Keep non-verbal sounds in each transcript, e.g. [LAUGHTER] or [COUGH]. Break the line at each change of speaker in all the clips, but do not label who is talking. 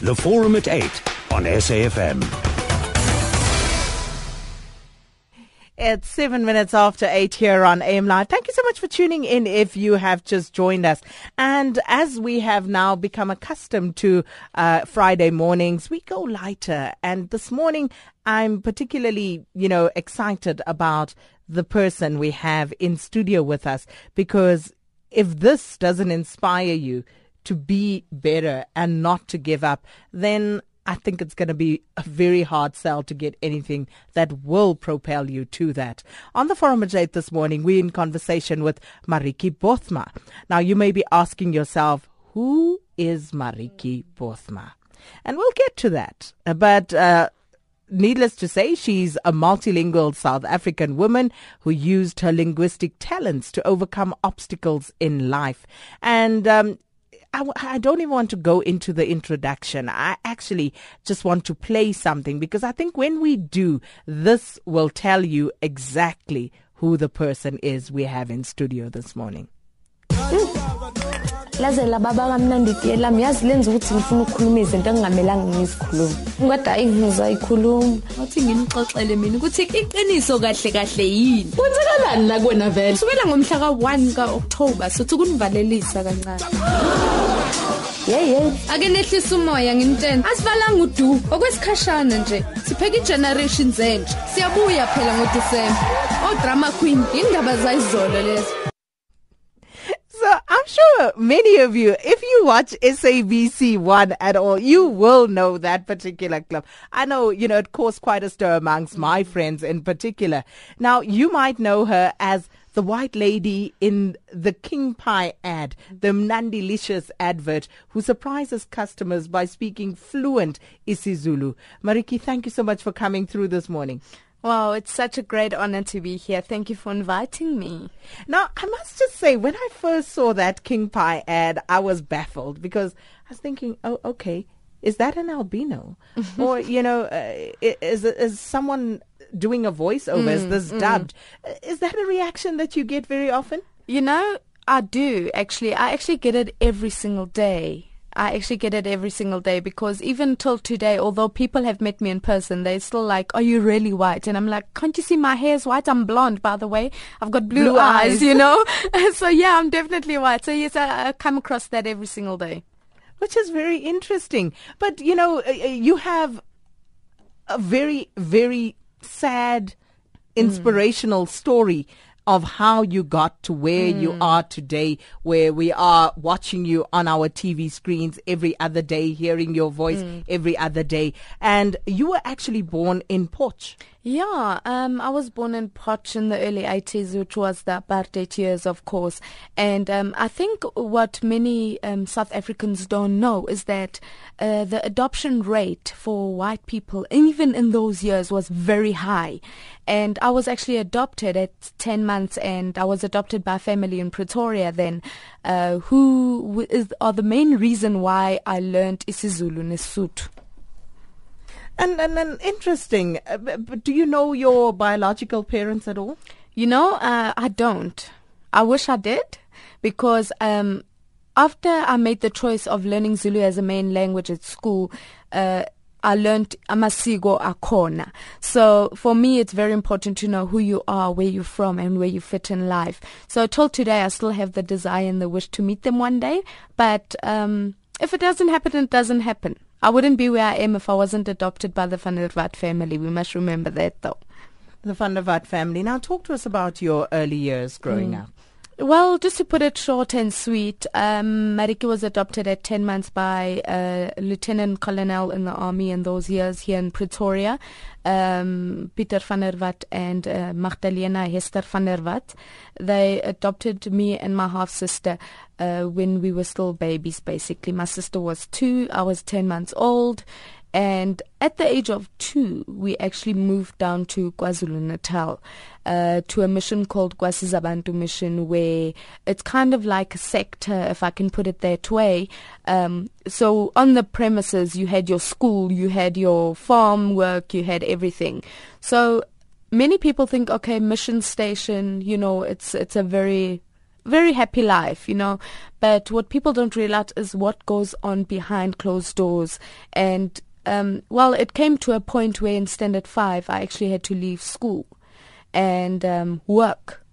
The Forum at 8 on SAFM.
It's seven minutes after eight here on AM Live. Thank you so much for tuning in if you have just joined us. And as we have now become accustomed to uh, Friday mornings, we go lighter. And this morning, I'm particularly, you know, excited about the person we have in studio with us because if this doesn't inspire you to be better and not to give up, then I think it's going to be a very hard sell to get anything that will propel you to that. On the Forum at 8 this morning, we're in conversation with Maritjie Bothma. Now, you may be asking yourself, who is Maritjie Bothma? And we'll get to that. But uh, Needless to say, she's a multilingual South African woman who used her linguistic talents to overcome obstacles in life. And um, I, I, don't even want to go into the introduction. I actually just want to play something because I think when we do, this will tell you exactly who the person is we have in studio this morning.
Laze lababa kamnandi itiye lami. Yazi lenza ukuthi ngifuna ukukhuluma izinto engingamelanga ngizikhuluma kodwa ayi ngizayikhuluma
wathi ngimxoxele mina ukuthi iqiniso kahle kahle yini?
Kwenzakalani la kuwena vele?
Sukela ngomhla ka-1 ka-oktoba sothi kunivalelisa kancane.
Yeyi yeyi
ake nehlisa umoya ngimtshena. Asivalanga udu. Okwesikhashana nje sipheka i-generation zentsha siyabuya phela ngodisemba odrama queen yindaba zayizolo lezo.
So I'm sure many of you, if you watch SABC One at all, you will know that particular club. I know, you know, it caused quite a stir amongst my mm. friends in particular. Now, you might know her as the white lady in the King Pie ad, the Mnandilicious advert, who surprises customers by speaking fluent isiZulu. Maritjie, thank you so much for coming through this morning.
Wow, it's such a great honor to be here. Thank you for inviting me.
Now, I must just say, when I first saw that King Pie ad, I was baffled because I was thinking, oh, okay, is that an albino? [LAUGHS] or, you know, uh, is, is someone doing a voiceover? Mm, is this mm. dubbed? Is that a reaction that you get very often?
You know, I do actually. I actually get it every single day. I actually get it every single day because even till today, although people have met me in person, they're still like, "Are you really white?" And I'm like, "Can't you see my hair is white? I'm blonde, by the way. I've got blue,
blue eyes,
eyes, you know." [LAUGHS] [LAUGHS] so yeah, I'm definitely white. So yes, I, I come across that every single day,
which is very interesting. But you know, uh, uh, you have a very, very sad, inspirational mm. story of how you got to where mm. you are today, where we are watching you on our TV screens every other day, hearing your voice mm. every other day. And you were actually born in Potch.
Yeah, um, I was born in Potch in the early 80s, which was the apartheid years, of course. And um, I think what many um, South Africans don't know is that uh, the adoption rate for white people, even in those years, was very high. And I was actually adopted at 10 months, and I was adopted by a family in Pretoria then, uh, who is, are the main reason why I learned isiZulu Nesotho.
And, and, and interesting. Uh, but do you know your biological parents at all?
You know, uh, I don't. I wish I did because um, after I made the choice of learning Zulu as a main language at school, uh, I learned amasigo akona. So for me, it's very important to know who you are, where you're from, and where you fit in life. So till today, I still have the desire and the wish to meet them one day. But um, if it doesn't happen, it doesn't happen. I wouldn't be where I am if I wasn't adopted by the Van der Walt family. We must remember that, though.
The Van der Walt family. Now, talk to us about your early years growing mm. up.
Well, just to put it short and sweet, um, Maritjie was adopted at 10 months by a lieutenant colonel in the army in those years here in Pretoria, um, Peter van der Walt and uh, Magdalena Hester van der Walt. They adopted me and my half sister uh, when we were still babies, basically. My sister was two, I was 10 months old. And at the age of two, we actually moved down to KwaZulu Natal uh, to a mission called Kwasizabantu Mission, where it's kind of like a sector, if I can put it that way. Um, so on the premises, you had your school, you had your farm work, you had everything. So many people think, okay, mission station, you know, it's it's a very very happy life, you know. But what people don't realize is what goes on behind closed doors. And um, well, it came to a point where in standard five, I actually had to leave school and um, work.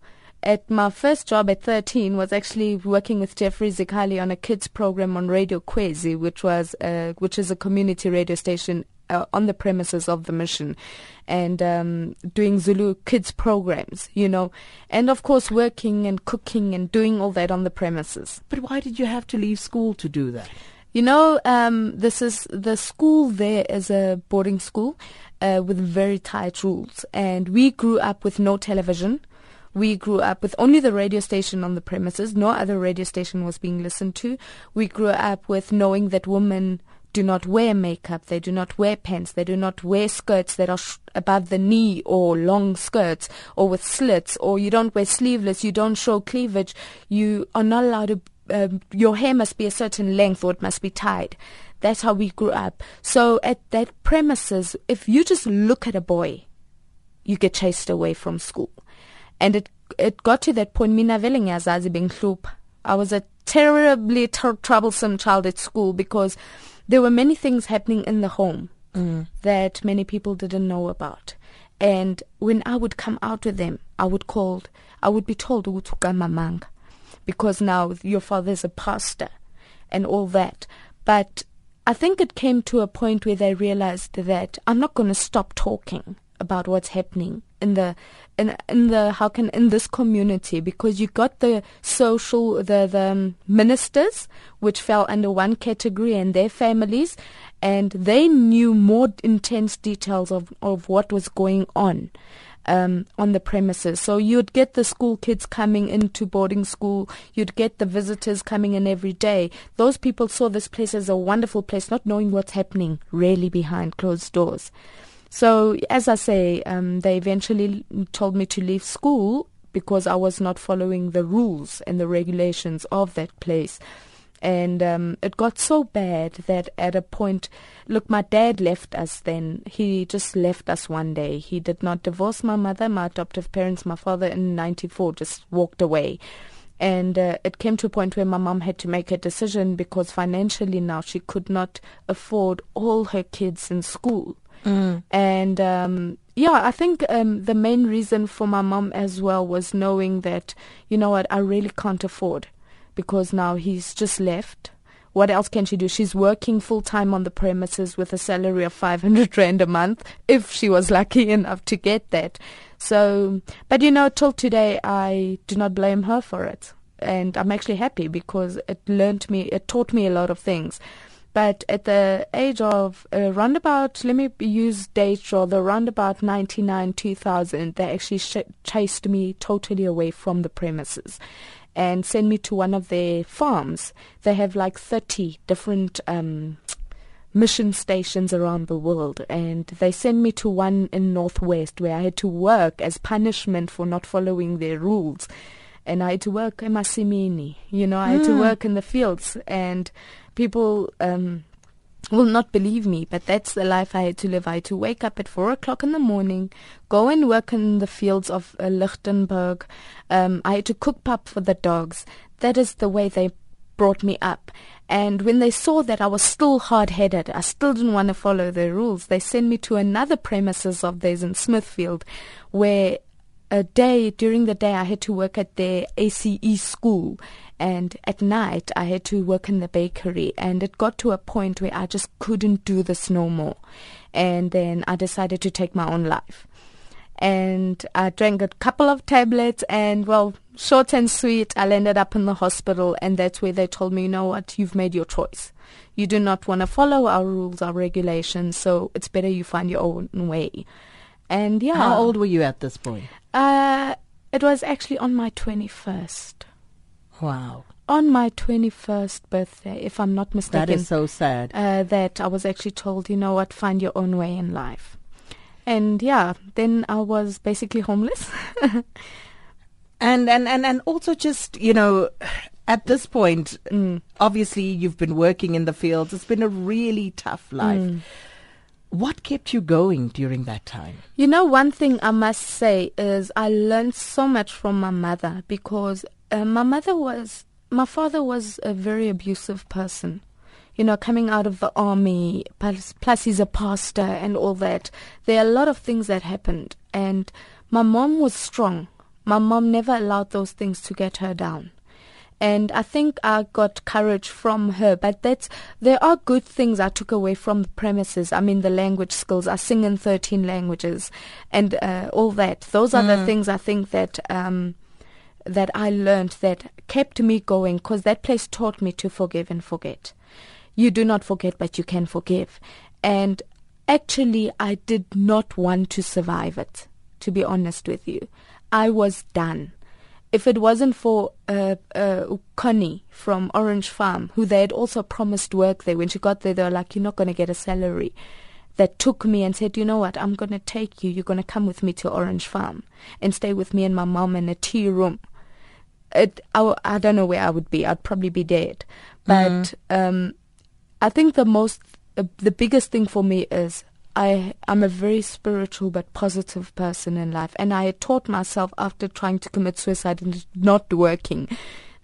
At my first job at 13 was actually working with Jeffrey Zikali on a kids program on Radio Kwezi, which was uh, which is a community radio station uh, on the premises of the mission and um, doing Zulu kids programs, you know, and of course working and cooking and doing all that on the premises.
But why did you have to leave school to do that?
You know, um, this is the school there is a boarding school uh, with very tight rules, and we grew up with no television. We grew up with only the radio station on the premises. No other radio station was being listened to. We grew up with knowing that women do not wear makeup, they do not wear pants, they do not wear skirts that are sh- above the knee or long skirts or with slits, or you don't wear sleeveless, you don't show cleavage, you are not allowed to, um, your hair must be a certain length or it must be tied. That's how we grew up. So at that premises, if you just look at a boy, you get chased away from school. And it it got to that point, mina vele ngiyazazi bengihlupha. I was a terribly tr- troublesome child at school because there were many things happening in the home that many people didn't know about. And when I would come out with them, I would called, I would be told ukamamanga because now your father is a pastor and all that. But I think it came to a point where they realized that I'm not going to stop talking about what's happening in the in in the how can in this community because you got the social the the um, ministers which fell under one category and their families and they knew more intense details of of what was going on um, on the premises. So you'd get the school kids coming into boarding school. You'd get the visitors coming in every day. Those people saw this place as a wonderful place, not knowing what's happening really behind closed doors. So as I say, um, they eventually told me to leave school because I was not following the rules and the regulations of that place. And um, it got so bad that at a point, look, my dad left us then. He just left us one day. He did not divorce my mother, my adoptive parents, my father in 94 just walked away. And uh, it came to a point where my mom had to make a decision because financially now she could not afford all her kids in school. And um, yeah, I think um, the main reason for my mom as well was knowing that, you know what, I really can't afford because now he's just left. What else can she do? She's working full time on the premises with a salary of 500 rand a month, if she was lucky [LAUGHS] enough to get that. So, but you know, till today, I do not blame her for it. And I'm actually happy because it learned me, it taught me a lot of things. But at the age of uh, around about, let me use dates rather, around about 99, 2000, they actually sh- chased me totally away from the premises and send me to one of their farms. They have like 30 different um, mission stations around the world and they sent me to one in northwest where I had to work as punishment for not following their rules and I had to work emasimini you know I had to work in the fields and people um will not believe me, but that's the life I had to live. I had to wake up at four o'clock in the morning, go and work in the fields of uh, Lichtenburg. Um, I had to cook pap for the dogs. That is the way they brought me up. And when they saw that I was still hard headed, I still didn't want to follow their rules, they sent me to another premises of theirs in Smithfield where a day during the day I had to work at their ACE school. And at night I had to work in the bakery. And it got to a point where I just couldn't do this no more. And then I decided to take my own life. And I drank a couple of tablets and well short and sweet I ended up in the hospital. And that's where they told me you know what? You've made your choice. You do not want to follow our rules our regulations. So it's better you find your own way. And yeah.
How old were you at this point?
Uh it was actually on my 21st
Wow.
on my 21st birthday if I'm not mistaken
That is so sad.
uh, that I was actually told, you know what, find your own way in life. And yeah, then I was basically homeless. [LAUGHS]
And and and and also just you know, at this point,
Mm.
obviously you've been working in the fields. It's been a really tough life.
Mm.
What kept you going during that time?
You know, one thing I must say is I learned so much from my mother because uh, my mother was, my father was a very abusive person. You know, coming out of the army, plus, plus he's a pastor and all that. There are a lot of things that happened. And my mom was strong. My mom never allowed those things to get her down and I think I got courage from her. But that's there are good things I took away from the premises. I mean, the language skills. I sing in thirteen languages, and uh, all that. Those are mm. the things I think that. Um, that I learned that kept me going because that place taught me to forgive and forget. You do not forget, but you can forgive. And actually, I did not want to survive it, to be honest with you. I was done if it wasn't for uh, uh, Connie from Orange Farm, who they had also promised work there, when she got there, they were like, You're not going to get a salary. That took me and said, You know what? I'm going to take you. You're going to come with me to Orange Farm and stay with me and my mom in a tea room. It, I, I don't know where I would be. I'd probably be dead. But mm. um, I think the most, uh, the biggest thing for me is I am a very spiritual but positive person in life. And I taught myself after trying to commit suicide and not working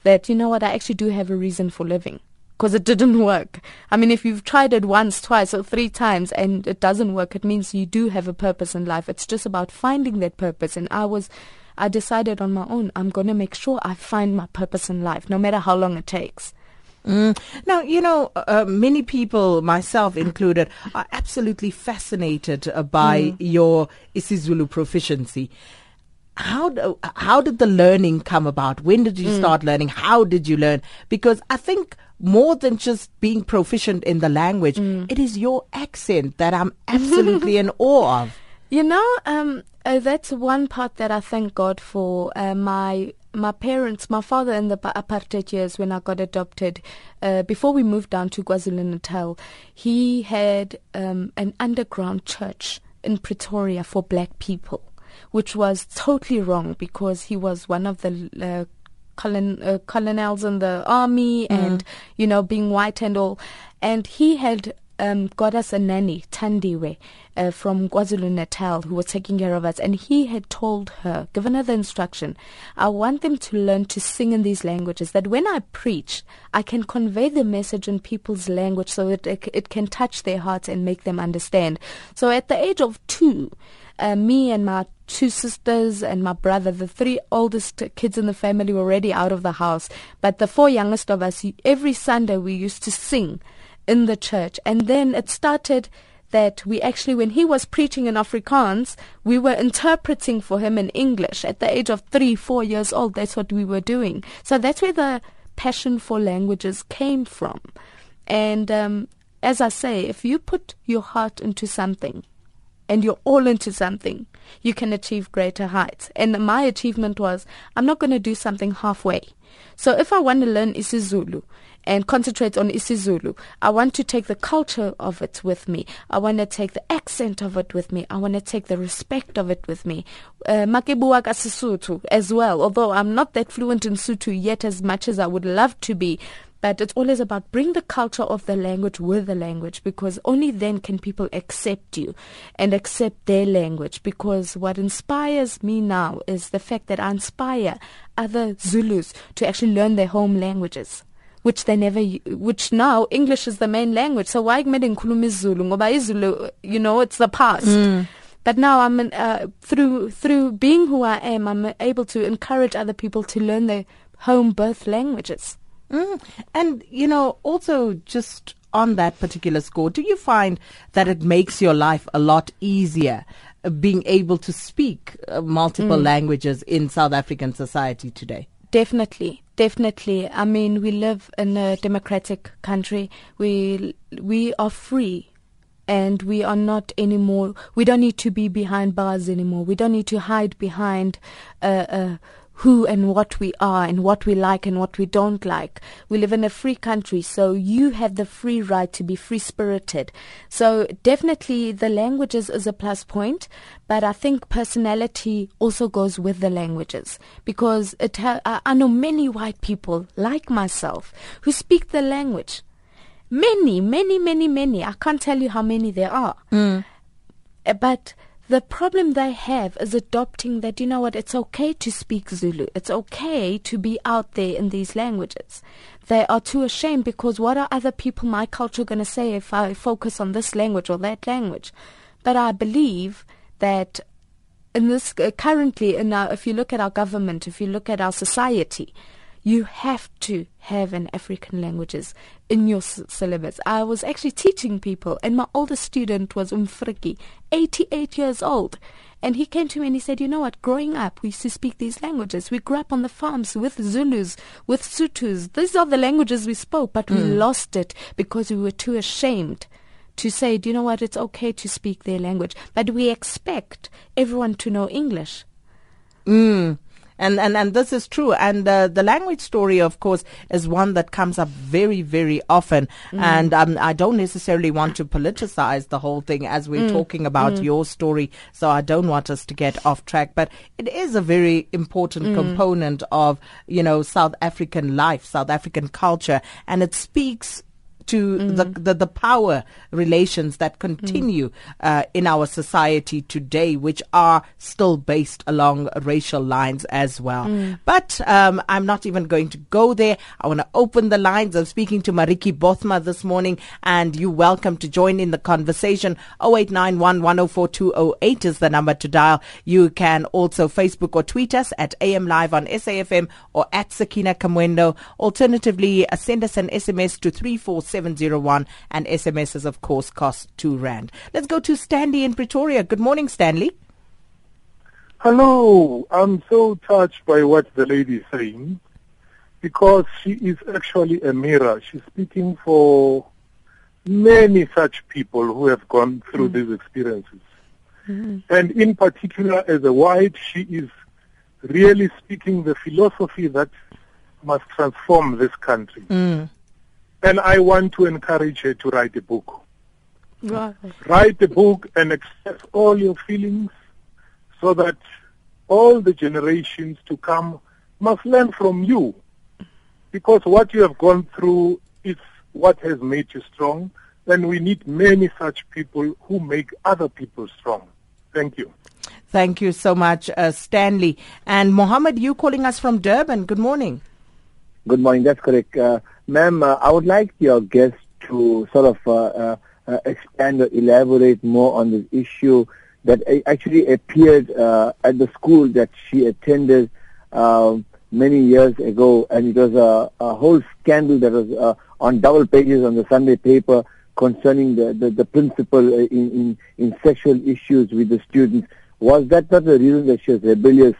that, you know what, I actually do have a reason for living because it didn't work. I mean, if you've tried it once, twice, or three times and it doesn't work, it means you do have a purpose in life. It's just about finding that purpose. And I was, I decided on my own, I'm going to make sure I find my purpose in life, no matter how long it takes.
Mm. Now, you know, uh, uh, many people, myself included, are absolutely fascinated uh, by mm. your isiZulu proficiency. How do, how did the learning come about? When did you mm. start learning? How did you learn? Because I think more than just being proficient in the language, mm. it is your accent that I'm [LAUGHS] absolutely in awe of.
You know, um, uh, that's one part that I thank God for. Uh, my my parents, my father in the apartheid years when I got adopted, uh, before we moved down to KwaZulu Natal, he had um, an underground church in Pretoria for black people, which was totally wrong because he was one of the uh, colon, uh, colonels in the army mm. and, you know, being white and all. And he had um, got us a nanny, Tandiwe, uh, from KwaZulu Natal, who was taking care of us, and he had told her, given her the instruction, I want them to learn to sing in these languages, that when I preach, I can convey the message in people's language so that it, it can touch their hearts and make them understand. So at the age of two, uh, me and my two sisters and my brother, the three oldest kids in the family were already out of the house. But the four youngest of us, every Sunday we used to sing in the church. And then it started that we actually, when he was preaching in Afrikaans, we were interpreting for him in English at the age of three, four years old. That's what we were doing. So that's where the passion for languages came from. And um, as I say, if you put your heart into something and you're all into something, you can achieve greater heights. And my achievement was I'm not going to do something halfway. So if I want to learn isiZulu and concentrate on isiZulu, I want to take the culture of it with me. I want to take the accent of it with me. I want to take the respect of it with me. Uh, Makibua Sesotho as well, although I'm not that fluent in Sotho yet as much as I would love to be. But it's always about bring the culture of the language with the language because only then can people accept you and accept their language. Because what inspires me now is the fact that I inspire other Zulus to actually learn their home languages which they never, which now English is the main language. So why kumele ngikhuluma isiZulu? Ngoba isiZulu, you know, it's the past. Mm. But now I'm uh, through through being who I am, I'm able to encourage other people to learn their home birth languages.
Mm. And, you know, also just on that particular score, do you find that it makes your life a lot easier uh, being able to speak uh, multiple mm. languages in South African society today?
Definitely, definitely. I mean, we live in a democratic country. We we are free and we are not anymore. We don't need to be behind bars anymore. We don't need to hide behind uh, uh, who and what we are and what we like and what we don't like. We live in a free country, so you have the free right to be free spirited. So definitely the languages is a plus point, but I think personality also goes with the languages because it ha- I know many white people like myself who speak the language. Many, many, many, many. I can't tell you how many there are. Mm. But the problem they have is adopting that, you know what, it's okay to speak Zulu. It's okay to be out there in these languages. They are too ashamed because what are other people, my culture, going to say if I focus on this language or that language? But I believe that in this uh, currently in if you look at our government, if you look at our society, you have to have an African languages in your s- syllabus. I was actually teaching people, and my oldest student was Umfriki, 88 years old. And he came to me and he said, You know what? Growing up, we used to speak these languages. We grew up on the farms with Zulus, with Sutus. These are the languages we spoke, but we lost it because we were too ashamed to say, Do you know what? It's okay to speak their language. But we expect everyone to know English.
Mm. And, and and this is true. And uh, the language story, of course, is one that comes up very, very often. And um, I don't necessarily want to politicize the whole thing as we're talking about your story. So I don't want us to get off track. But it is a very important component of, you know, South African life, South African culture. And it speaks to the, the the power relations that continue uh, in our society today, which are still based along racial lines as well. But um, I'm not even going to go there. I want to open the lines. I'm speaking to Maritjie Bothma this morning, and you're welcome to join in the conversation. 0891 104208 is the number to dial. You can also Facebook or tweet us at AM Live on SAFM or at Sakina Kamwendo. Alternatively, uh, send us an SMS to 34701 and SMSs, of course, cost 2 Rand. Let's go to Stanley in Pretoria. Good morning, Stanley.
Hello, I'm so touched by what the lady is saying because she is actually a mirror. She's speaking for many such people who have gone through these experiences. And in particular, as a white, she is really speaking the philosophy that must transform this country.
Mm.
And I want to encourage her to write a book. Write a book and express all your feelings so that all the generations to come must learn from you. Because what you have gone through is what has made you strong, and we need many such people who make other people strong. Thank you.
Thank you so much, uh, Stanley. And Mohammed, you calling us from Durban. Good morning.
Good morning. That's correct. Uh, ma'am, uh, I would like your guest to sort of uh, uh, uh, expand or elaborate more on this issue that actually appeared uh, at the school that she attended um many years ago, and it was a, a whole scandal that was on double pages on the Sunday paper concerning the, the, the principal in, in, in sexual issues with the students. Was that not the reason that she was rebellious?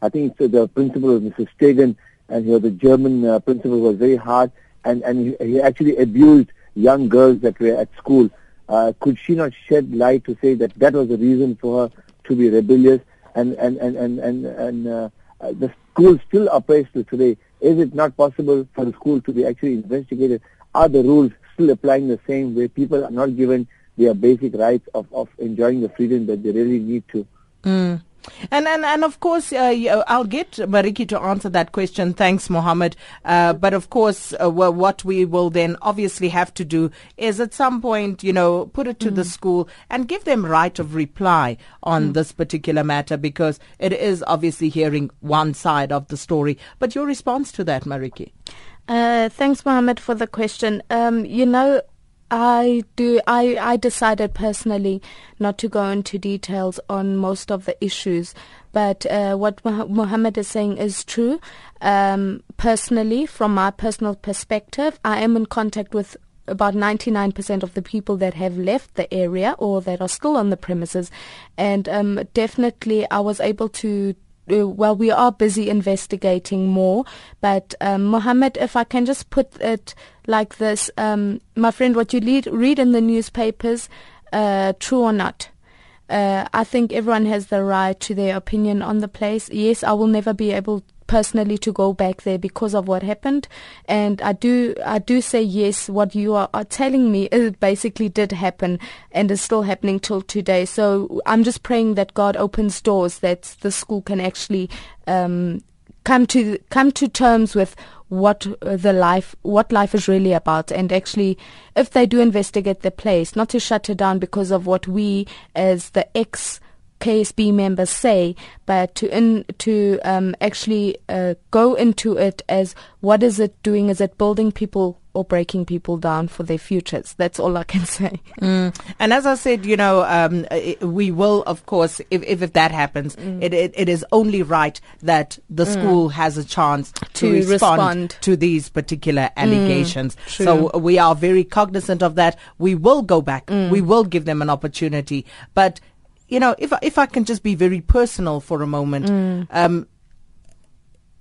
I think the principal was Mr. Stegen, and he was the German uh, principal was very hard, and, and he, he actually abused young girls that were at school. Uh, could she not shed light to say that that was the reason for her to be rebellious? And and and and and, and uh, uh, the school still operates till today. Is it not possible for the school to be actually investigated? Are the rules still applying the same way? People are not given their basic rights of, of enjoying the freedom that they really need to.
Mm. And, and and of course, uh, uh, I'll get Maritjie to answer that question. Thanks, Mohammed. Uh, but of course, uh, wha- what we will then obviously have to do is at some point, you know, put it to the school and give them right of reply on this particular matter because it is obviously hearing one side of the story. But your response to that, Maritjie?
Uh, thanks, Mohammed, for the question. Um, you know, I do. I, I decided personally not to go into details on most of the issues, but uh, what Moh- Mohammed is saying is true. Um, personally, from my personal perspective, I am in contact with about 99% of the people that have left the area or that are still on the premises, and um, definitely I was able to well, we are busy investigating more, but um, Mohammed, if I can just put it like this, um, my friend, what you lead, read in the newspapers, uh, true or not, uh, I think everyone has the right to their opinion on the place. Yes, I will never be able personally to go back there because of what happened, and I do, I do say yes. What you are, are telling me is basically did happen and is still happening till today. So I'm just praying that God opens doors that the school can actually um, come to come to terms with what the life what life is really about and actually if they do investigate the place not to shut it down because of what we as the ex KSB members say, but to in, to um, actually uh, go into it as what is it doing? Is it building people or breaking people down for their futures? That's all I can [LAUGHS] say.
Mm. And as I said, you know, um, it, we will, of course, if if, if that happens,
Mm.
it, it it is only right that the school has a chance to,
To
respond,
respond. Mm.
to these particular allegations.
true.
So we are very cognizant of that. We will go back.
Mm.
We will give them an opportunity, but. You know, if I- if I can just be very personal for a moment,
Mm.
um,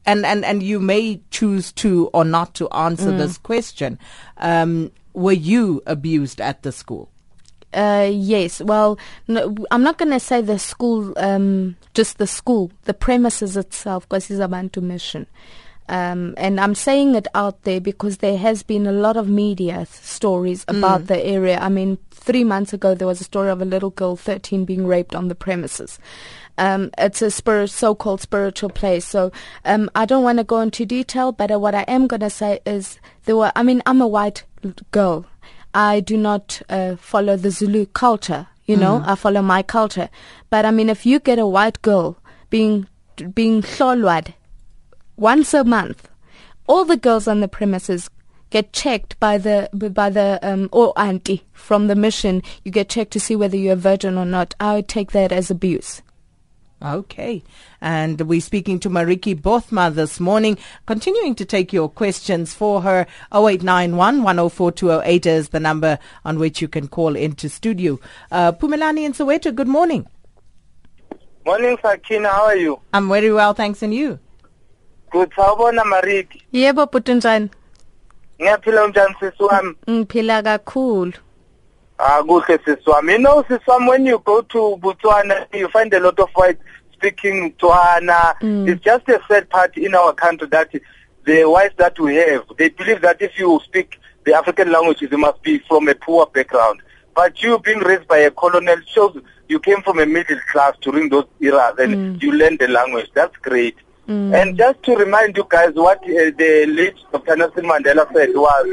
and, and, and you may choose to or not to answer
Mm.
this question. Um, were you abused at the school?
Uh, yes. Well, no, I'm not going to say the school, um, just the school, the premises itself, because it's a Bantu mission. Um, and I'm saying it out there because there has been a lot of media th- stories about the area. I mean, three months ago there was a story of a little girl, 13, being raped on the premises. Um, it's a spirit, so-called spiritual place. So um, I don't want to go into detail, but uh, what I am going to say is there were. I mean, I'm a white l- girl. I do not uh, follow the Zulu culture. You know, I follow my culture. But I mean, if you get a white girl being being solwad once a month, all the girls on the premises get checked by the by the um, or auntie from the mission. You get checked to see whether you're a virgin or not. I would take that as abuse.
Okay. And we're speaking to Maritjie Bothma this morning, continuing to take your questions for her. 0891 104 208 is the number on which you can call into studio. Uh, Pumelani in Soweto, good morning.
Morning, Sakina. How are you?
I'm very well, thanks, and you?
Good. Sawubona Maritjie.
Yebo Putunjan,
Ngiyaphila unjani sisi wami?
ngiphila kakhulu.
Ah, kuhle sisi wami. You know, sisi wami, when you go to Botswana, you find a lot of white speaking Tswana. It's just a sad part in our country that the whites that we have, they believe that if you speak the African languages, you must be from a poor background. But you being raised by a colonel shows you came from a middle class during those eras and you learned the language. That's great. And just to remind you guys what uh, the late Dr. Nelson Mandela said was,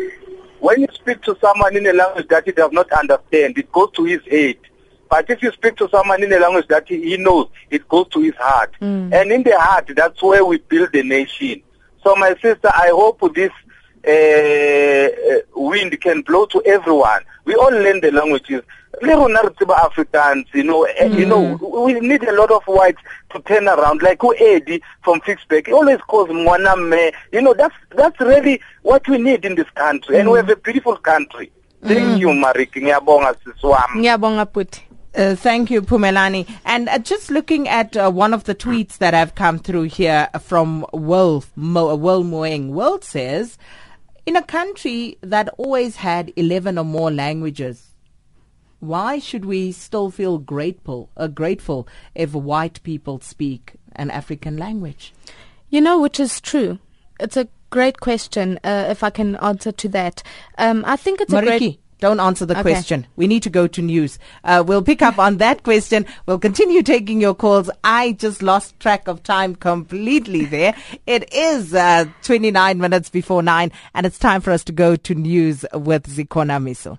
when you speak to someone in a language that he does not understand, it goes to his head. But if you speak to someone in a language that he, he knows, it goes to his heart. And in the heart, that's where we build the nation. So my sister, I hope this uh, uh, wind can blow to everyone. We all learn the languages. Le rona re tseba Afrikaans, you know, eh, you know, we need a lot of whites to turn around. Like who Eddie from Fixback, he always calls Mwana me. You know, that's that's really what we need in this country, and we have a beautiful country. Thank you, Maritjie. Ngiyabonga sisi wami.
Ngiyabonga Puti.
Uh, thank you, Pumelani. And uh, just looking at uh, one of the tweets that have come through here from Will, Mo, Will Moeng. Will says, in a country that always had 11 or more languages, why should we still feel grateful, uh, grateful if white people speak an African language?
You know, which is true. It's a great question. Uh, if I can answer to that, um, I think it's a
Maritjie,
great.
don't answer the
Okay.
question. We need to go to news. Uh, we'll pick up on that question. We'll continue taking your calls. I just lost track of time completely there. It is uh, 29 minutes before 9, and it's time for us to go to news with Zikona Miso.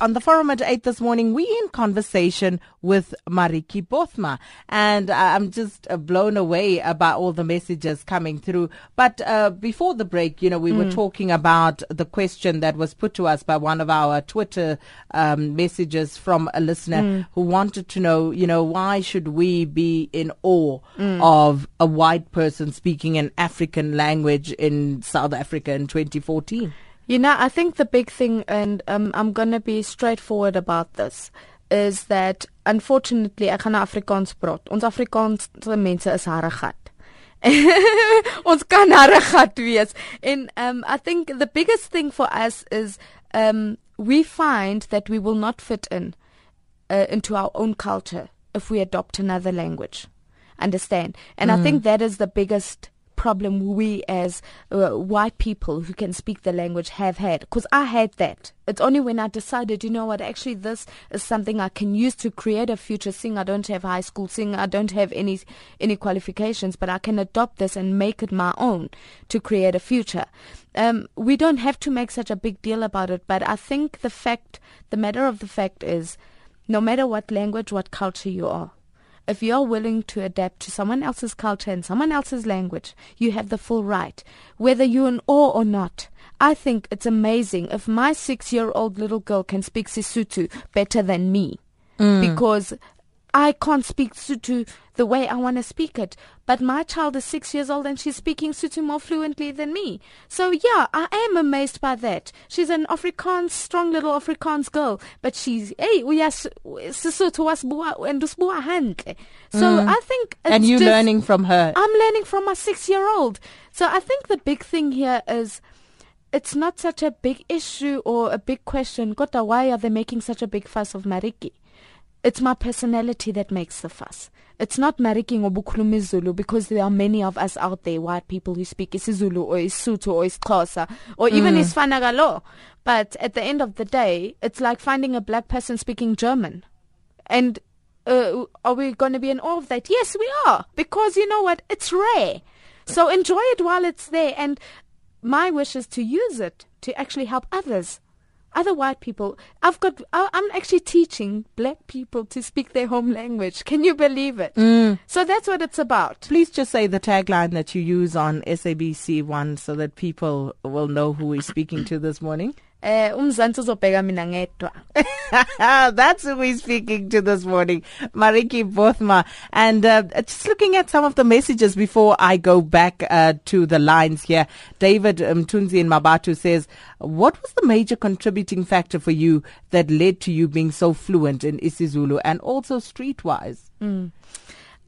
On the forum at 8 this morning, we in conversation with Maritjie Bothma. And uh, I'm just uh, blown away about all the messages coming through. But uh, before the break, you know, we were talking about the question that was put to us by one of our Twitter um, messages from a listener who wanted to know, you know, why should we be in awe of a white person speaking an African language in South Africa in 2014?
You know, I think the big thing, and um, I'm going to be straightforward about this, is that unfortunately, ek gaan nou Afrikaans praat. Ons Afrikaanse mense is harregat. [LAUGHS] ons kan harregat wees. And um, I think the biggest thing for us is um, we find that we will not fit in uh, into our own culture if we adopt another language. Understand? And I think that is the biggest problem we as uh, white people who can speak the language have had. Because I had that. It's only when I decided, you know what, actually this is something I can use to create a future. Seeing I don't have high school, seeing I don't have any any qualifications, but I can adopt this and make it my own to create a future. Um, we don't have to make such a big deal about it, but I think the fact, the matter of the fact is, no matter what language, what culture you are, if you're willing to adapt to someone else's culture and someone else's language, you have the full right, whether you're in awe or not. I think it's amazing if my six year old little girl can speak Sesotho better than me. Mm. Because I can't speak Sotho the way I want to speak it. But my child is six years old and she's speaking Sotho more fluently than me. So yeah, I am amazed by that. She's an Afrikaans, strong little Afrikaans girl, but she's, hey, we are Sesotho and handle. So mm. I think
And you learning from her.
I'm learning from my six year old. So I think the big thing here is it's not such a big issue or a big question. Kota, why are they making such a big fuss of Maritjie? It's my personality that makes the fuss. It's not Maritjie ngobukhuluma Zulu because there are many of us out there, white people who speak isiZulu or isiSotho or isiXhosa or even mm. isiFanagalo. But at the end of the day, it's like finding a black person speaking German. And uh, are we going to be in awe of that? Yes, we are. Because you know what? It's rare. So enjoy it while it's there. And my wish is to use it to actually help others other white people. I've got. I'm actually teaching black people to speak their home language. Can you believe it?
Mm.
So that's what it's about.
Please just say the tagline that you use on SABC One, so that people will know who we're speaking to this morning.
Eh umzansi uzobheka mina ngedwa. [LAUGHS]
That's who we're speaking to this morning maritjie bothma. And uh, just looking at some of the messages before i go back uh, to the lines here. David mtunzi in mabatu says what was the major contributing factor for you that led to you being so fluent in isizulu and also streetwise?
Mm.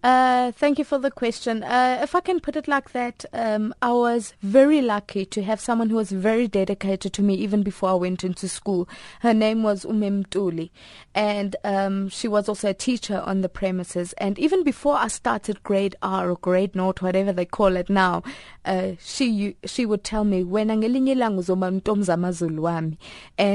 Uh, thank you for the question. Uh, if I can put it like that, um, I was very lucky to have someone who was very dedicated to me even before I went into school. Her name was Umem and um, she was also a teacher on the premises. And even before I started grade R or grade Note, whatever they call it now, uh, she she would tell me when and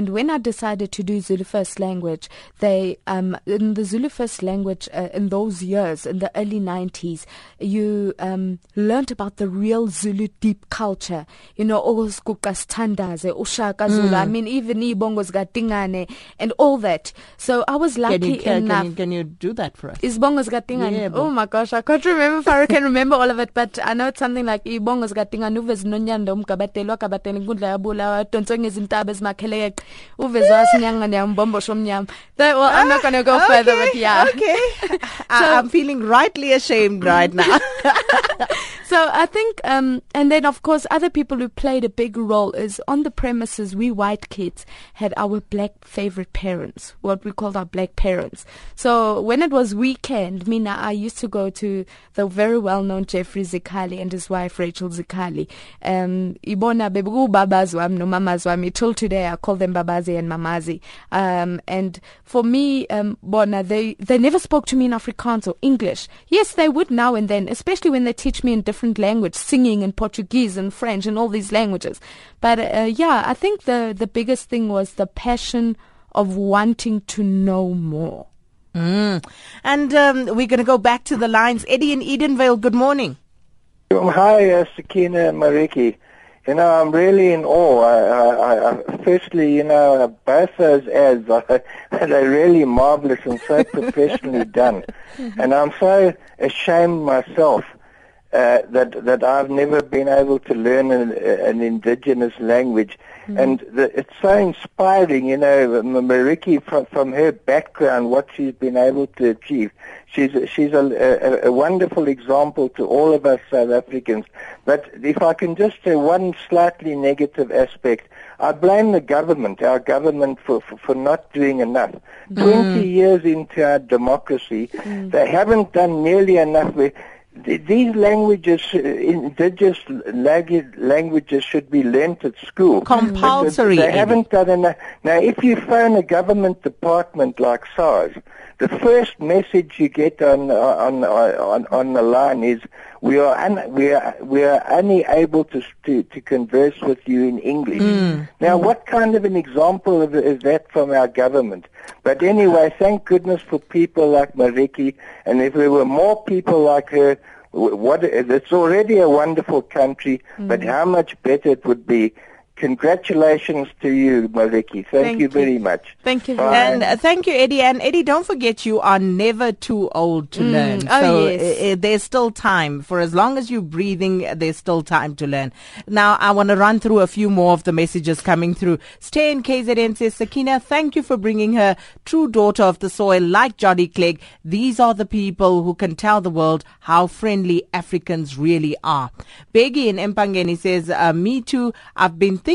when I decided to do Zulu first language, they um, in the Zulu first language uh, in those years in the early 90s, you um, learned about the real Zulu deep culture. You know, Tandaze, Ushaka Zulu. Mm. I mean, even Ibongos Gatingane and all that. So I was lucky
can
you, enough.
Can you, can you do that for us?
Is Bongos Gatingane? Yeah, oh my gosh, I can't remember if I can remember all of it, but I know it's something like Ibongos Gatingane, uvez nonyanda umgabatelo akabatela inkundla yabula wadonswe ngezintaba ezimakheleqe uvez wasinyanga neyambombosho omnyama. Well, I'm not going to go okay, further, but yeah.
Okay. [LAUGHS] so, I'm feeling right rightly ashamed right now. [LAUGHS]
so I think, um, and then of course, other people who played a big role is on the premises. We white kids had our black favorite parents, what we called our black parents. So when it was weekend, Mina, I used to go to the very well-known Jeffrey Zikali and his wife Rachel Zikali. Um, ibona bebu babas wam no mamas wami. Till today, I call them babazi and mamazi. Um, and for me, um, bona they they never spoke to me in Afrikaans or English. Yes, they would now and then, especially when they teach me in different language, singing in Portuguese and French and all these languages. But uh, yeah, I think the the biggest thing was the passion of wanting to know more.
Mm. And um, we're going to go back to the lines. Eddie in Edenvale, good morning.
Hi, uh, Sakina Maritjie. You know, I'm really in awe. I, I, I, firstly, you know, both those ads, are, they're really marvelous and so [LAUGHS] professionally done. And I'm so ashamed myself uh, that that I've never been able to learn an, an indigenous language, mm. and the, it's so inspiring. You know, Maritjie from from her background, what she's been able to achieve. She's she's a, a, a wonderful example to all of us South Africans. But if I can just say one slightly negative aspect, I blame the government, our government, for, for, for not doing enough. Mm. 20 years into our democracy, mm. they haven't done nearly enough. With, these languages, uh, indigenous languages, should be learnt at school.
Compulsory.
They haven't done enough. Now, if you phone a government department like SARS, the first message you get on on on on the line is we are un, we are we are unable to to, to converse with you in English.
Mm.
Now, what kind of an example of, is that from our government? But anyway, thank goodness for people like Maritjie, and if there were more people like her. What it's already a wonderful country,
Mm.
but how much better it would be Congratulations to you, Maritjie. Thank,
Thank
you
you.
very much.
Thank you.
Bye.
And uh, thank you, Eddie. And Eddie, don't forget you are never too old to learn.
Oh,
so
yes.
uh, uh, there's still time. For as long as you're breathing, uh, there's still time to learn. Now, I want to run through a few more of the messages coming through. Stay in KZN says, Sakina, thank you for bringing her true daughter of the soil like Jody Clegg. These are the people who can tell the world how friendly Africans really are. Beggy in Empangeni says, uh, me too. I've been thinking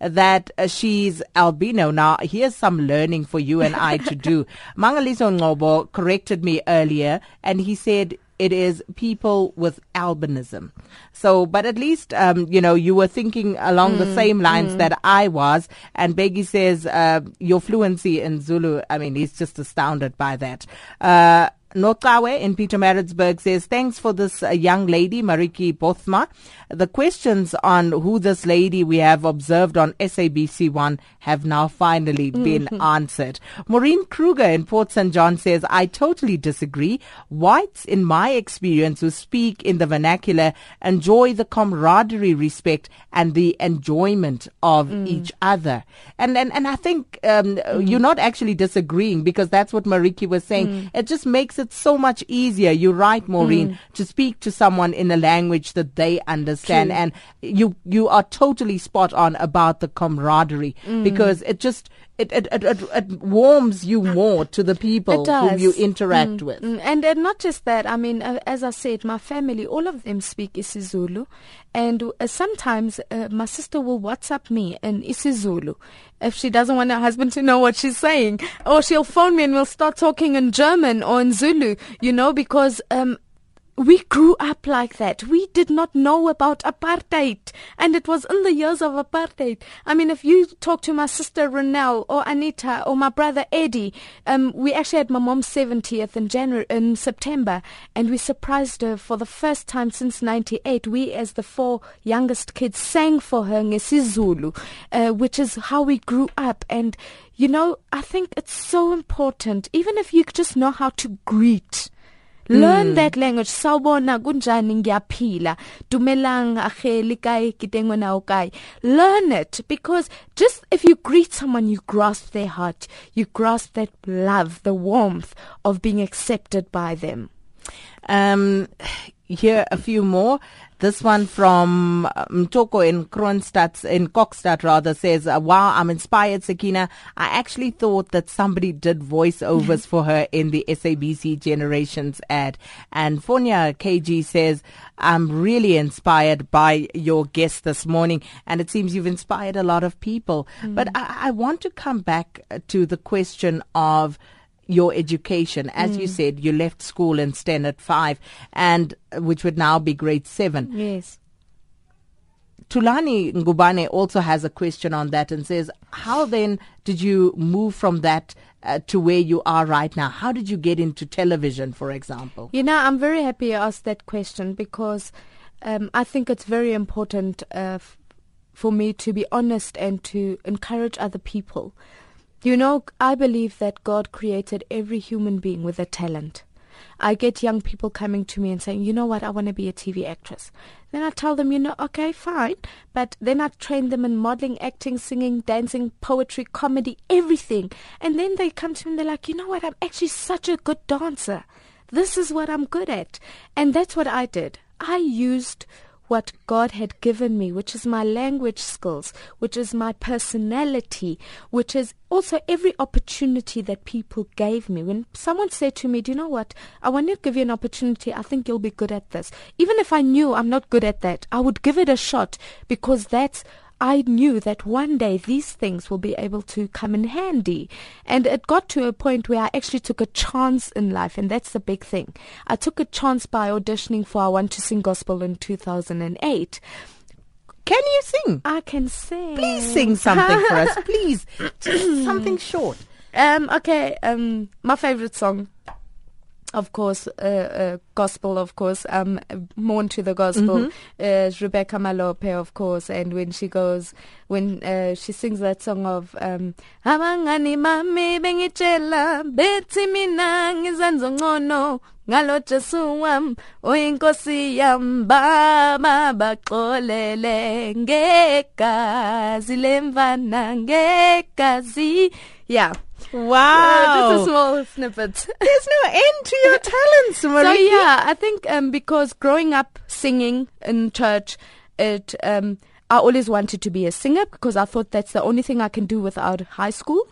that uh, she's albino. Now, here's some learning for you and I to do. [LAUGHS] Mangaliso Ngobo corrected me earlier and he said, it is people with albinism. So, but at least, um, you know, you were thinking along the same lines that I was. And Beggy says, uh, your fluency in Zulu, I mean, he's just astounded by that. Uh, Nokawe in Pietermaritzburg says, thanks for this uh, young lady, Maritjie Bothma. The questions on who this lady we have observed on SABC1 have now finally been answered. Maureen Kruger in Port St. John says, I totally disagree. Whites, in my experience, who speak in the vernacular enjoy the camaraderie, respect, and the enjoyment of each other. And, and, and I think um, you're not actually disagreeing because that's what Maritjie was saying. It just makes it so much easier. You're right, Maureen, mm. to speak to someone in a language that they understand. And you, you are totally spot on about the camaraderie mm. because it just, it, it, it, it, it warms you more to the people whom you interact with.
Mm, and and not just that. I mean, uh, as I said, my family, all of them speak isiZulu, and uh, sometimes uh, my sister will WhatsApp me in isiZulu if she doesn't want her husband to know what she's saying, or she'll phone me and we'll start talking in German or in Zulu. You know, because um, we grew up like that. We did not know about apartheid. And it was in the years of apartheid. I mean, if you talk to my sister Renelle or Anita or my brother Eddie, um, we actually had my mom's 70th in January, in September, and we surprised her for the first time since 98. We, as the four youngest kids, sang for her ngesizulu, uh, which is how we grew up. And, you know, I think it's so important, even if you just know how to greet. Learn that language. Sawubona kunjani ngiyaphila. Dumelang aheli kai kitengwe na kai. Learn it because just if you greet someone you grasp their heart. You grasp that love, the warmth of being accepted by them.
Um, here a few more. This one from uh, Mtoko in Kroonstad, in Kokstad rather, says, uh, wow, I'm inspired, Sakina. I actually thought that somebody did voiceovers [LAUGHS] for her in the SABC Generations ad. And Fonia KG says, I'm really inspired by your guest this morning. And it seems you've inspired a lot of people. But I, I want to come back to the question of, your education. As you said, you left school in Standard five, and uh, which would now be grade seven.
Yes.
Tulani Ngubane also has a question on that and says, How then did you move from that uh, to where you are right now? How did you get into television, for example?
You know, I'm very happy you asked that question because um, I think it's very important uh, f- for me to be honest and to encourage other people. You know, I believe that God created every human being with a talent. I get young people coming to me and saying, you know what, I want to be a TV actress. Then I tell them, you know, okay, fine. But then I train them in modeling, acting, singing, dancing, poetry, comedy, everything. And then they come to me and they're like, you know what, I'm actually such a good dancer. This is what I'm good at. And that's what I did. I used what God had given me, which is my language skills, which is my personality, which is also every opportunity that people gave me. When someone said to me, Do you know what? I want to give you an opportunity. I think you'll be good at this. Even if I knew I'm not good at that, I would give it a shot because that's I knew that one day these things will be able to come in handy. And it got to a point where I actually took a chance in life, and that's the big thing. I took a chance by auditioning for I Want to Sing Gospel in 2008.
Can you sing?
I can sing.
Please sing something for us, please. [COUGHS] Just something short.
Um, okay, um, my favorite song, of course, uh, uh, gospel, of course, um, Mourn to the Gospel, is Rebecca Malope, of course, and when she goes, when uh, she sings that song of, um, Abangani mami bengitshela, bethi mina ngizenza ngcono, ngalo Jesu wam, oyinkosi yam, baba baxolele, ngegazi lemvana, ngegazi, yeah.
Wow.
Uh, just a small snippet.
There's no end to your [LAUGHS] talents,
So yeah, I think um, because growing up singing in church, it um, I always wanted to be a singer because I thought that's the only thing I can do without high school.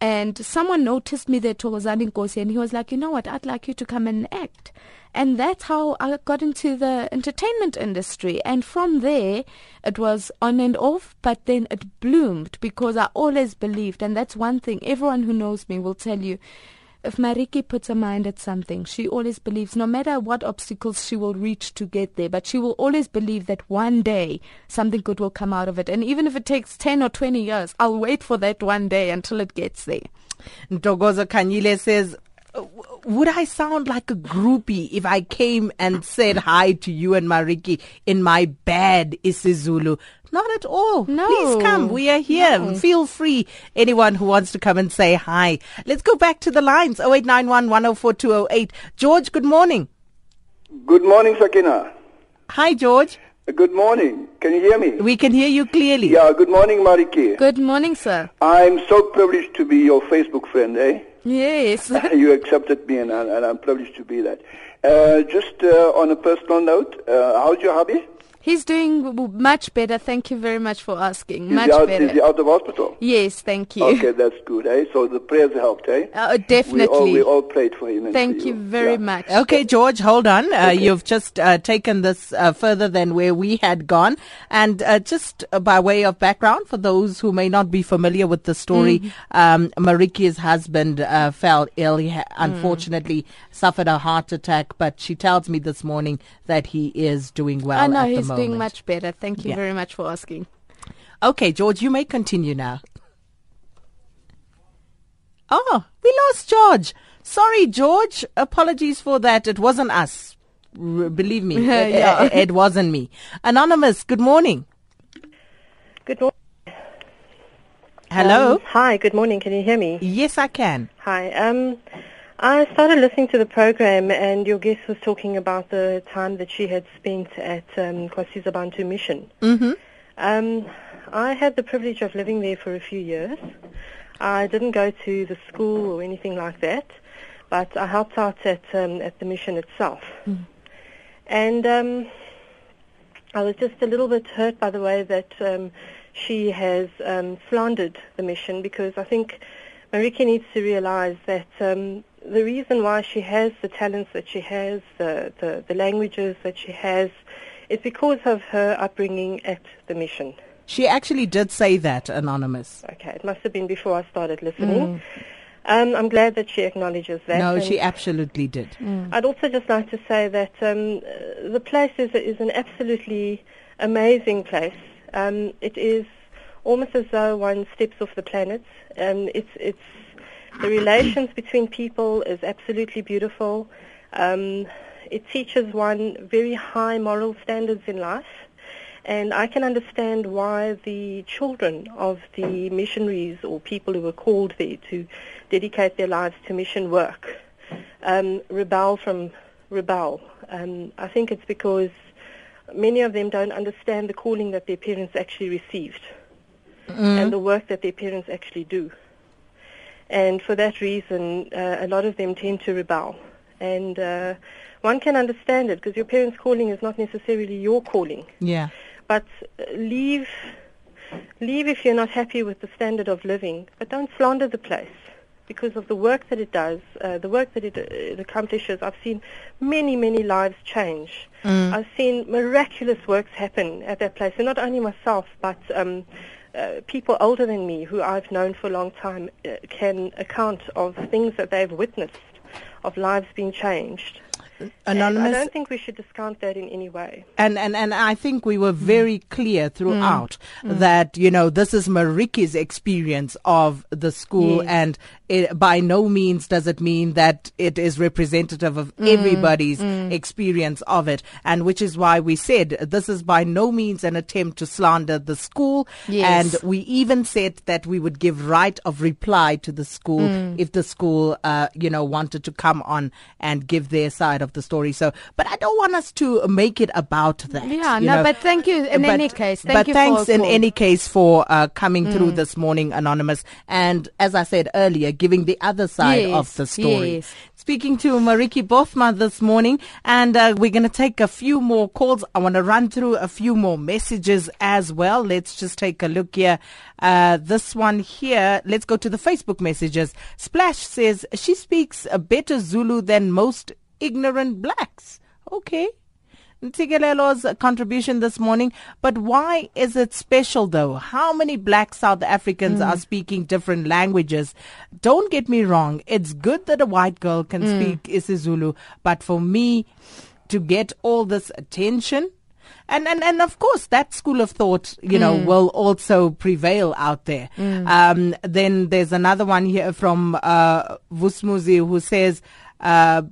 And someone noticed me there, Thokozani Nkosi, and he was like, you know what, I'd like you to come and act. And that's how I got into the entertainment industry. And from there, it was on and off, but then it bloomed because I always believed, and that's one thing everyone who knows me will tell you, if Maritjie puts her mind at something, she always believes, no matter what obstacles she will reach to get there, but she will always believe that one day something good will come out of it. And even if it takes 10 or 20 years, I'll wait for that one day until it gets there.
Ntogozo Kanyile says, "W- would I sound like a groupie if I came and said hi to you and Maritjie in my bad isiZulu? Not at all.
No.
Please come. We are here.
No.
Feel free. Anyone who wants to come and say hi. Let's go back to the lines. 0891 104 208. George, good morning.
Good morning, Sakina.
Hi, George.
Good morning. Can you hear me?
We can hear you clearly.
Yeah, good morning, Maritjie.
Good morning, sir.
I'm so privileged to be your Facebook friend, eh?
Yes. [LAUGHS]
you accepted me, and, and I'm privileged to be that. Uh, just uh, on a personal note, uh, how's your hubby?
He's doing w- w- much better. Thank you very much for asking.
Is
Much
out,
better.
Is he out of hospital?
Yes, thank you.
Okay, that's good, eh? So the prayers helped, eh?
Uh,
We all, we all prayed for him. And
Thank
for
you very
Yeah.
much.
Okay, George, hold on. Uh, You've just uh, taken this uh, further than where we had gone. And uh, just uh, by way of background, for those who may not be familiar with the story, um, Maritjie's husband uh, fell ill. He ha- unfortunately suffered a heart attack, but she tells me this morning that he is doing well.
I know
at the
he's doing much better. Thank you
Yeah.
very much for asking.
Okay, George, you may continue now. Oh, we lost George. Sorry, George. Apologies for that. It wasn't us. R- believe me, [LAUGHS] it,
Yeah.
it- it wasn't me. Anonymous, good morning.
Good morning.
Hello.
Um, hi, good morning. Can you hear me?
yes, I can.
Hi. Um, I started listening to the program, and your guest was talking about the time that she had spent at um, KwaSizabantu Mission.
Mm-hmm.
Um, I had the privilege of living there for a few years. I didn't go to the school or anything like that, but I helped out at um, at the mission itself. And um, I was just a little bit hurt by the way that um, she has um, slandered the mission because I think Marika needs to realize that um, the reason why she has the talents that she has, the, the, the languages that she has, is because of her upbringing at the mission.
She actually did say that, Anonymous.
Okay, it must have been before I started listening. Um, I'm glad that she acknowledges that.
no, she absolutely did.
I'd also just like to say that um, the place is, is an absolutely amazing place. Um, it is almost as though one steps off the planet. Um, it's, it's, the relations between people is absolutely beautiful. Um, it teaches one very high moral standards in life. And I can understand why the children of the missionaries or people who were called there to dedicate their lives to mission work um, rebel from rebel. Um, I think it's because many of them don't understand the calling that their parents actually received and the work that their parents actually do. And for that reason, uh, a lot of them tend to rebel. And uh, one can understand it because your parents' calling is not necessarily your calling.
Yeah.
But uh, leave, leave if you're not happy with the standard of living, but don't slander the place because of the work that it does, uh, the work that it, uh, it accomplishes. I've seen many, many lives change. I've seen miraculous works happen at that place, and not only myself, but um, uh, people older than me who I've known for a long time uh, can account of things that they've witnessed, of lives being changed. And I don't think we should discount that in any way.
And, and, and I think we were very clear throughout that, you know, this is Maritjie's experience of the school
Yes.
and it, by no means does it mean that it is representative of
Mm,
everybody's experience of it. And which is why we said this is by no means an attempt to slander the school.
Yes.
And we even said that we would give right of reply to the school
Mm.
if the school, uh, you know, wanted to come on and give their side of the story. So, but I don't want us to make it about that.
Yeah, no,
know.
but thank you in
But-
any case. Thank
but
you
thanks in any case for uh, coming through
Mm.
this morning, Anonymous. And as I said earlier, giving the other side of the story.
yes.
Speaking to Maritjie Bothma this morning, and uh, we're going to take a few more calls. I want to run through a few more messages as well. Let's just take a look here. Uh, this one here, let's go to the Facebook messages. Splash says she speaks a better Zulu than most ignorant blacks. Okay. Ntigelelo's contribution this morning, but why is it special though? How many black South Africans
Mm.
are speaking different languages? Don't get me wrong, it's good that a white girl can
Mm.
speak isiZulu, but for me to get all this attention, and, and, and of course that school of thought, you know,
Mm.
will also prevail out there.
Mm.
Um, then there's another one here from, uh, Vusmuzi who says, uh,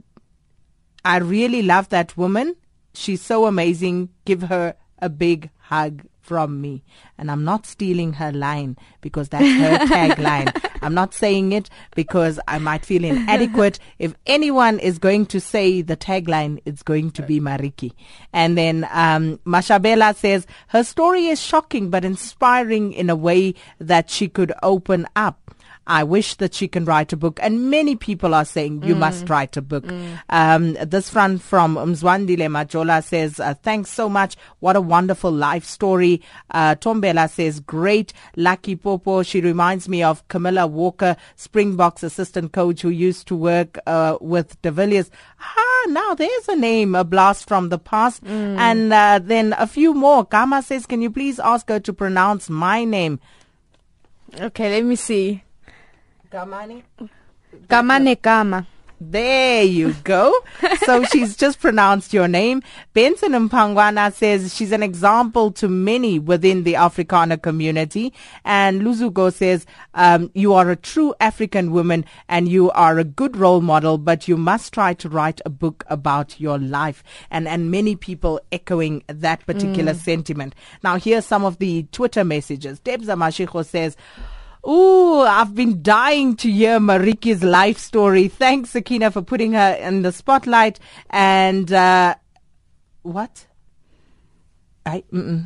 I really love that woman. She's so amazing. Give her a big hug from me. And I'm not stealing her line because that's her [LAUGHS] tagline. I'm not saying it because I might feel inadequate. If anyone is going to say the tagline, it's going to be Maritjie. And then um, Mashabela says her story is shocking but inspiring in a way that she could open up. I wish that she can write a book, and many people are saying you
Mm.
must write a book. Um, this front from Mzwandile Majola says, uh, "Thanks so much. What a wonderful life story." Uh, Tombela says, "Great, Lucky Popo." She reminds me of Camilla Walker, Springboks assistant coach who used to work uh, with De Villiers. Ah, now there's a name, a blast from the past,
Mm.
and uh, then a few more. Gama says, "Can you please ask her to pronounce my name?"
Okay, let me see.
Gamani?
Gamane Gama.
There you go. so [LAUGHS] she's just pronounced your name. Benson Mpangwana says she's an example to many within the Afrikaner community. And Luzugo says, um, you are a true African woman and you are a good role model, but you must try to write a book about your life. And, and many people echoing that particular
Mm.
sentiment. Now here's some of the Twitter messages. Debza Mashiko says, Ooh, I've been dying to hear Maritjie's life story. Thanks, Sakina, for putting her in the spotlight. And, uh, what? I,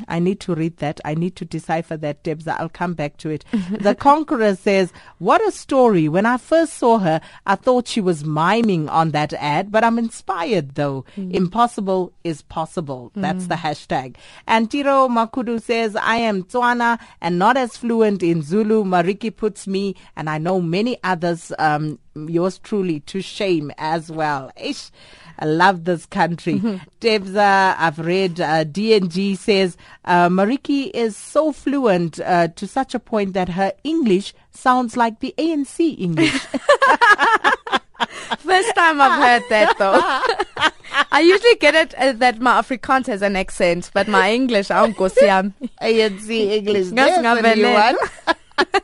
I need to read that. I need to decipher that, Debza. I'll come back to it. [LAUGHS] the Conqueror says, What a story. When I first saw her, I thought she was miming on that ad, but I'm inspired though. Impossible is possible. That's
Mm.
the hashtag. And Tiro Makudu says, I am Tswana and not as fluent in Zulu. Maritjie puts me, and I know many others, um, yours truly, to shame as well. Ish. I love this country. Debza, I've read uh, DNG says uh, Maritjie is so fluent uh, to such a point that her English sounds like the ANC English. [LAUGHS]
First time I've heard that though. [LAUGHS] I usually get it uh, that my Afrikaans has an accent, but my English, I don't go siam.
ANC English.
Ngas
There's a new
ngabele.
one.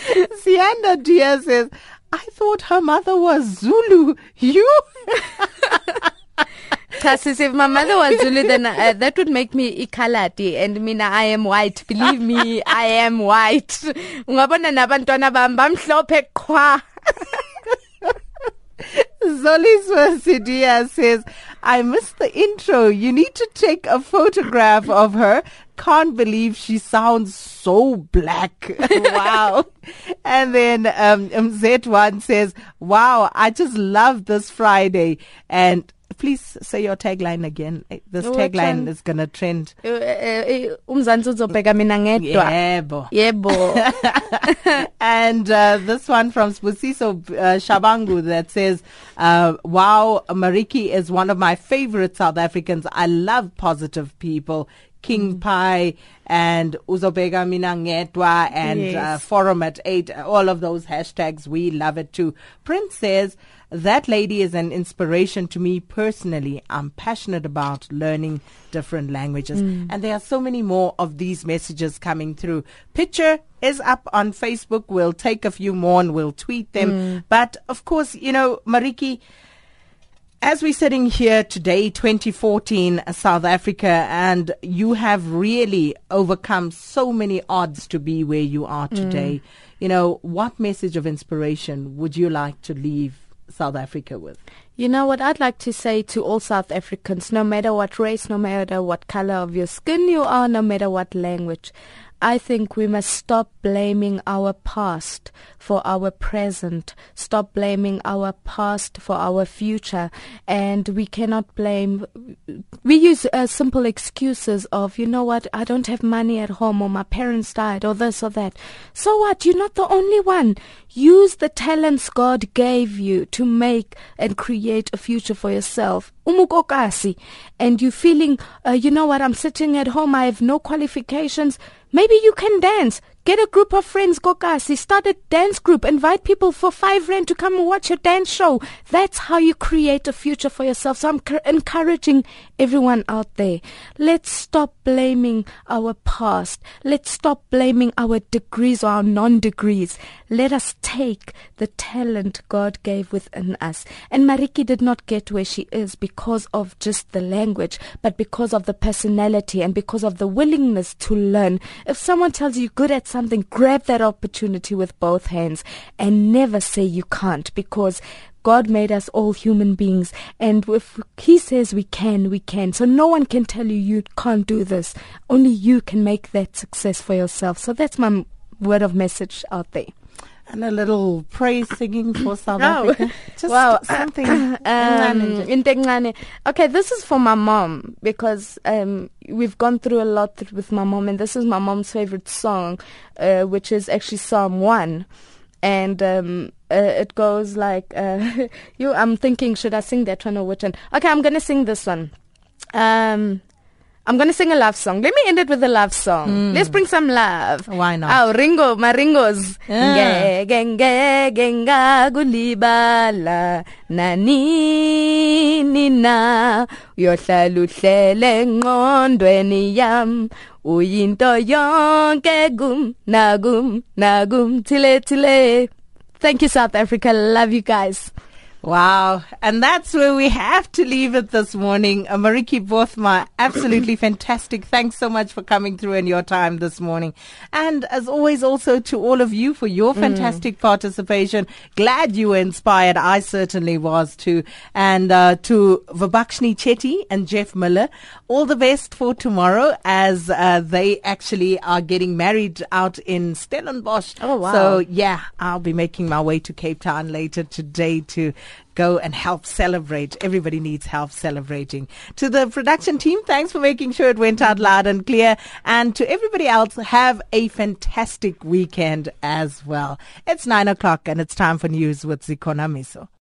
[LAUGHS] Sianda Diaz says, I thought her mother was Zulu. You? [LAUGHS]
Tassis, if my mother was Zulu, then uh, that would make me ikalati, and mina I am white. Believe me, I am white. Ungabona nabantwana bami bamhlophe qhwa. [LAUGHS]
Zoliswa Sidia says, I missed the intro. You need to take a photograph of her. Can't believe she sounds so black. wow. [LAUGHS] And then um, Z1 says, Wow, I just love this Friday. And please say your tagline again. Eh, This tagline is going to trend.
Eh, eh, umzansi uzobheka mina ngedwa.
Yebo.
Yebo. [LAUGHS]
and uh, this one from Sibusiso uh, Shabangu that says, uh, Wow, Maritjie is one of my favorite South Africans. I love positive people. King Pie and Uzobega Minangedwa and
Yes.
uh, Forum at 8, all of those hashtags. We love it too. Prince says, that lady is an inspiration to me personally. I'm passionate about learning different languages. Hmm. And there are so many more of these messages coming through. Picture is up on Facebook. We'll take a few more and we'll tweet them. Hmm. But of course, you know, Maritjie, as we're sitting here today, 2014, uh, South Africa, and you have really overcome so many odds to be where you are hmm. today. You know, what message of inspiration would you like to leave South Africa with?
You know what I'd like to say to all South Africans, no matter what race, no matter what color of your skin you are, no matter what language, I think we must stop blaming our past for our present, stop blaming our past for our future, and we cannot blame. We use uh, simple excuses of, you know what, I don't have money at home, or my parents died, or this or that. So what? You're not the only one. Use the talents God gave you to make and create a future for yourself. Umukokasi. And you're feeling, uh, you know what, I'm sitting at home, I have no qualifications. Maybe you can dance. Get a group of friends, Kokasi. Start a dance group. Invite people for five rand to come and watch your dance show. That's how you create a future for yourself. So I'm encouraging everyone out there. Let's stop blaming our past. Let's stop blaming our degrees or our non-degrees. Let us take the talent God gave within us. And Maritjie did not get where she is because of just the language, but because of the personality and because of the willingness to learn. If someone tells you you're good at something, grab that opportunity with both hands and never say you can't because God made us all human beings and if He says we can, we can. So no one can tell you you can't do this. Only you can make that success for yourself. So that's my word of message out there.
And a little praise singing for South
Oh.
Africa. [LAUGHS] Just
Wow.
something. [CLEARS THROAT]
um, Okay, this is for my mom because um, we've gone through a lot with my mom, and this is my mom's favorite song, uh, which is actually Psalm 1. And um, uh, it goes like, uh, [LAUGHS] you. I'm thinking, should I sing that one or which one? Okay, I'm going to sing this one. Um, I'm going to sing a love song. Let me end it with a love song. Mm. Let's bring some love.
Why not?
Oh, Ringo, my Ringos.
Yeah.
Ngeke ngeke ngakulibala nanini na uyohlala uhlele engqondweni yam uyinto yonke kum nakum nakum tile tile Thank you South Africa love you guys
Wow. And that's where we have to leave it this morning. Uh, Maritjie Bothma, absolutely [CLEARS THROAT] fantastic. Thanks so much for coming through and your time this morning. And as always, also to all of you for your fantastic participation. Glad you were inspired. I certainly was too. And uh, to Vabakshni Chetty and Jeff Miller, all the best for tomorrow as uh, they actually are getting married out in Stellenbosch.
Oh, wow.
So yeah, I'll be making my way to Cape Town later today to go and help celebrate. Everybody needs help celebrating. To the production team, thanks for making sure it went out loud and clear. And to everybody else, have a fantastic weekend as well. It's nine o'clock and it's time for news with Zikona Miso.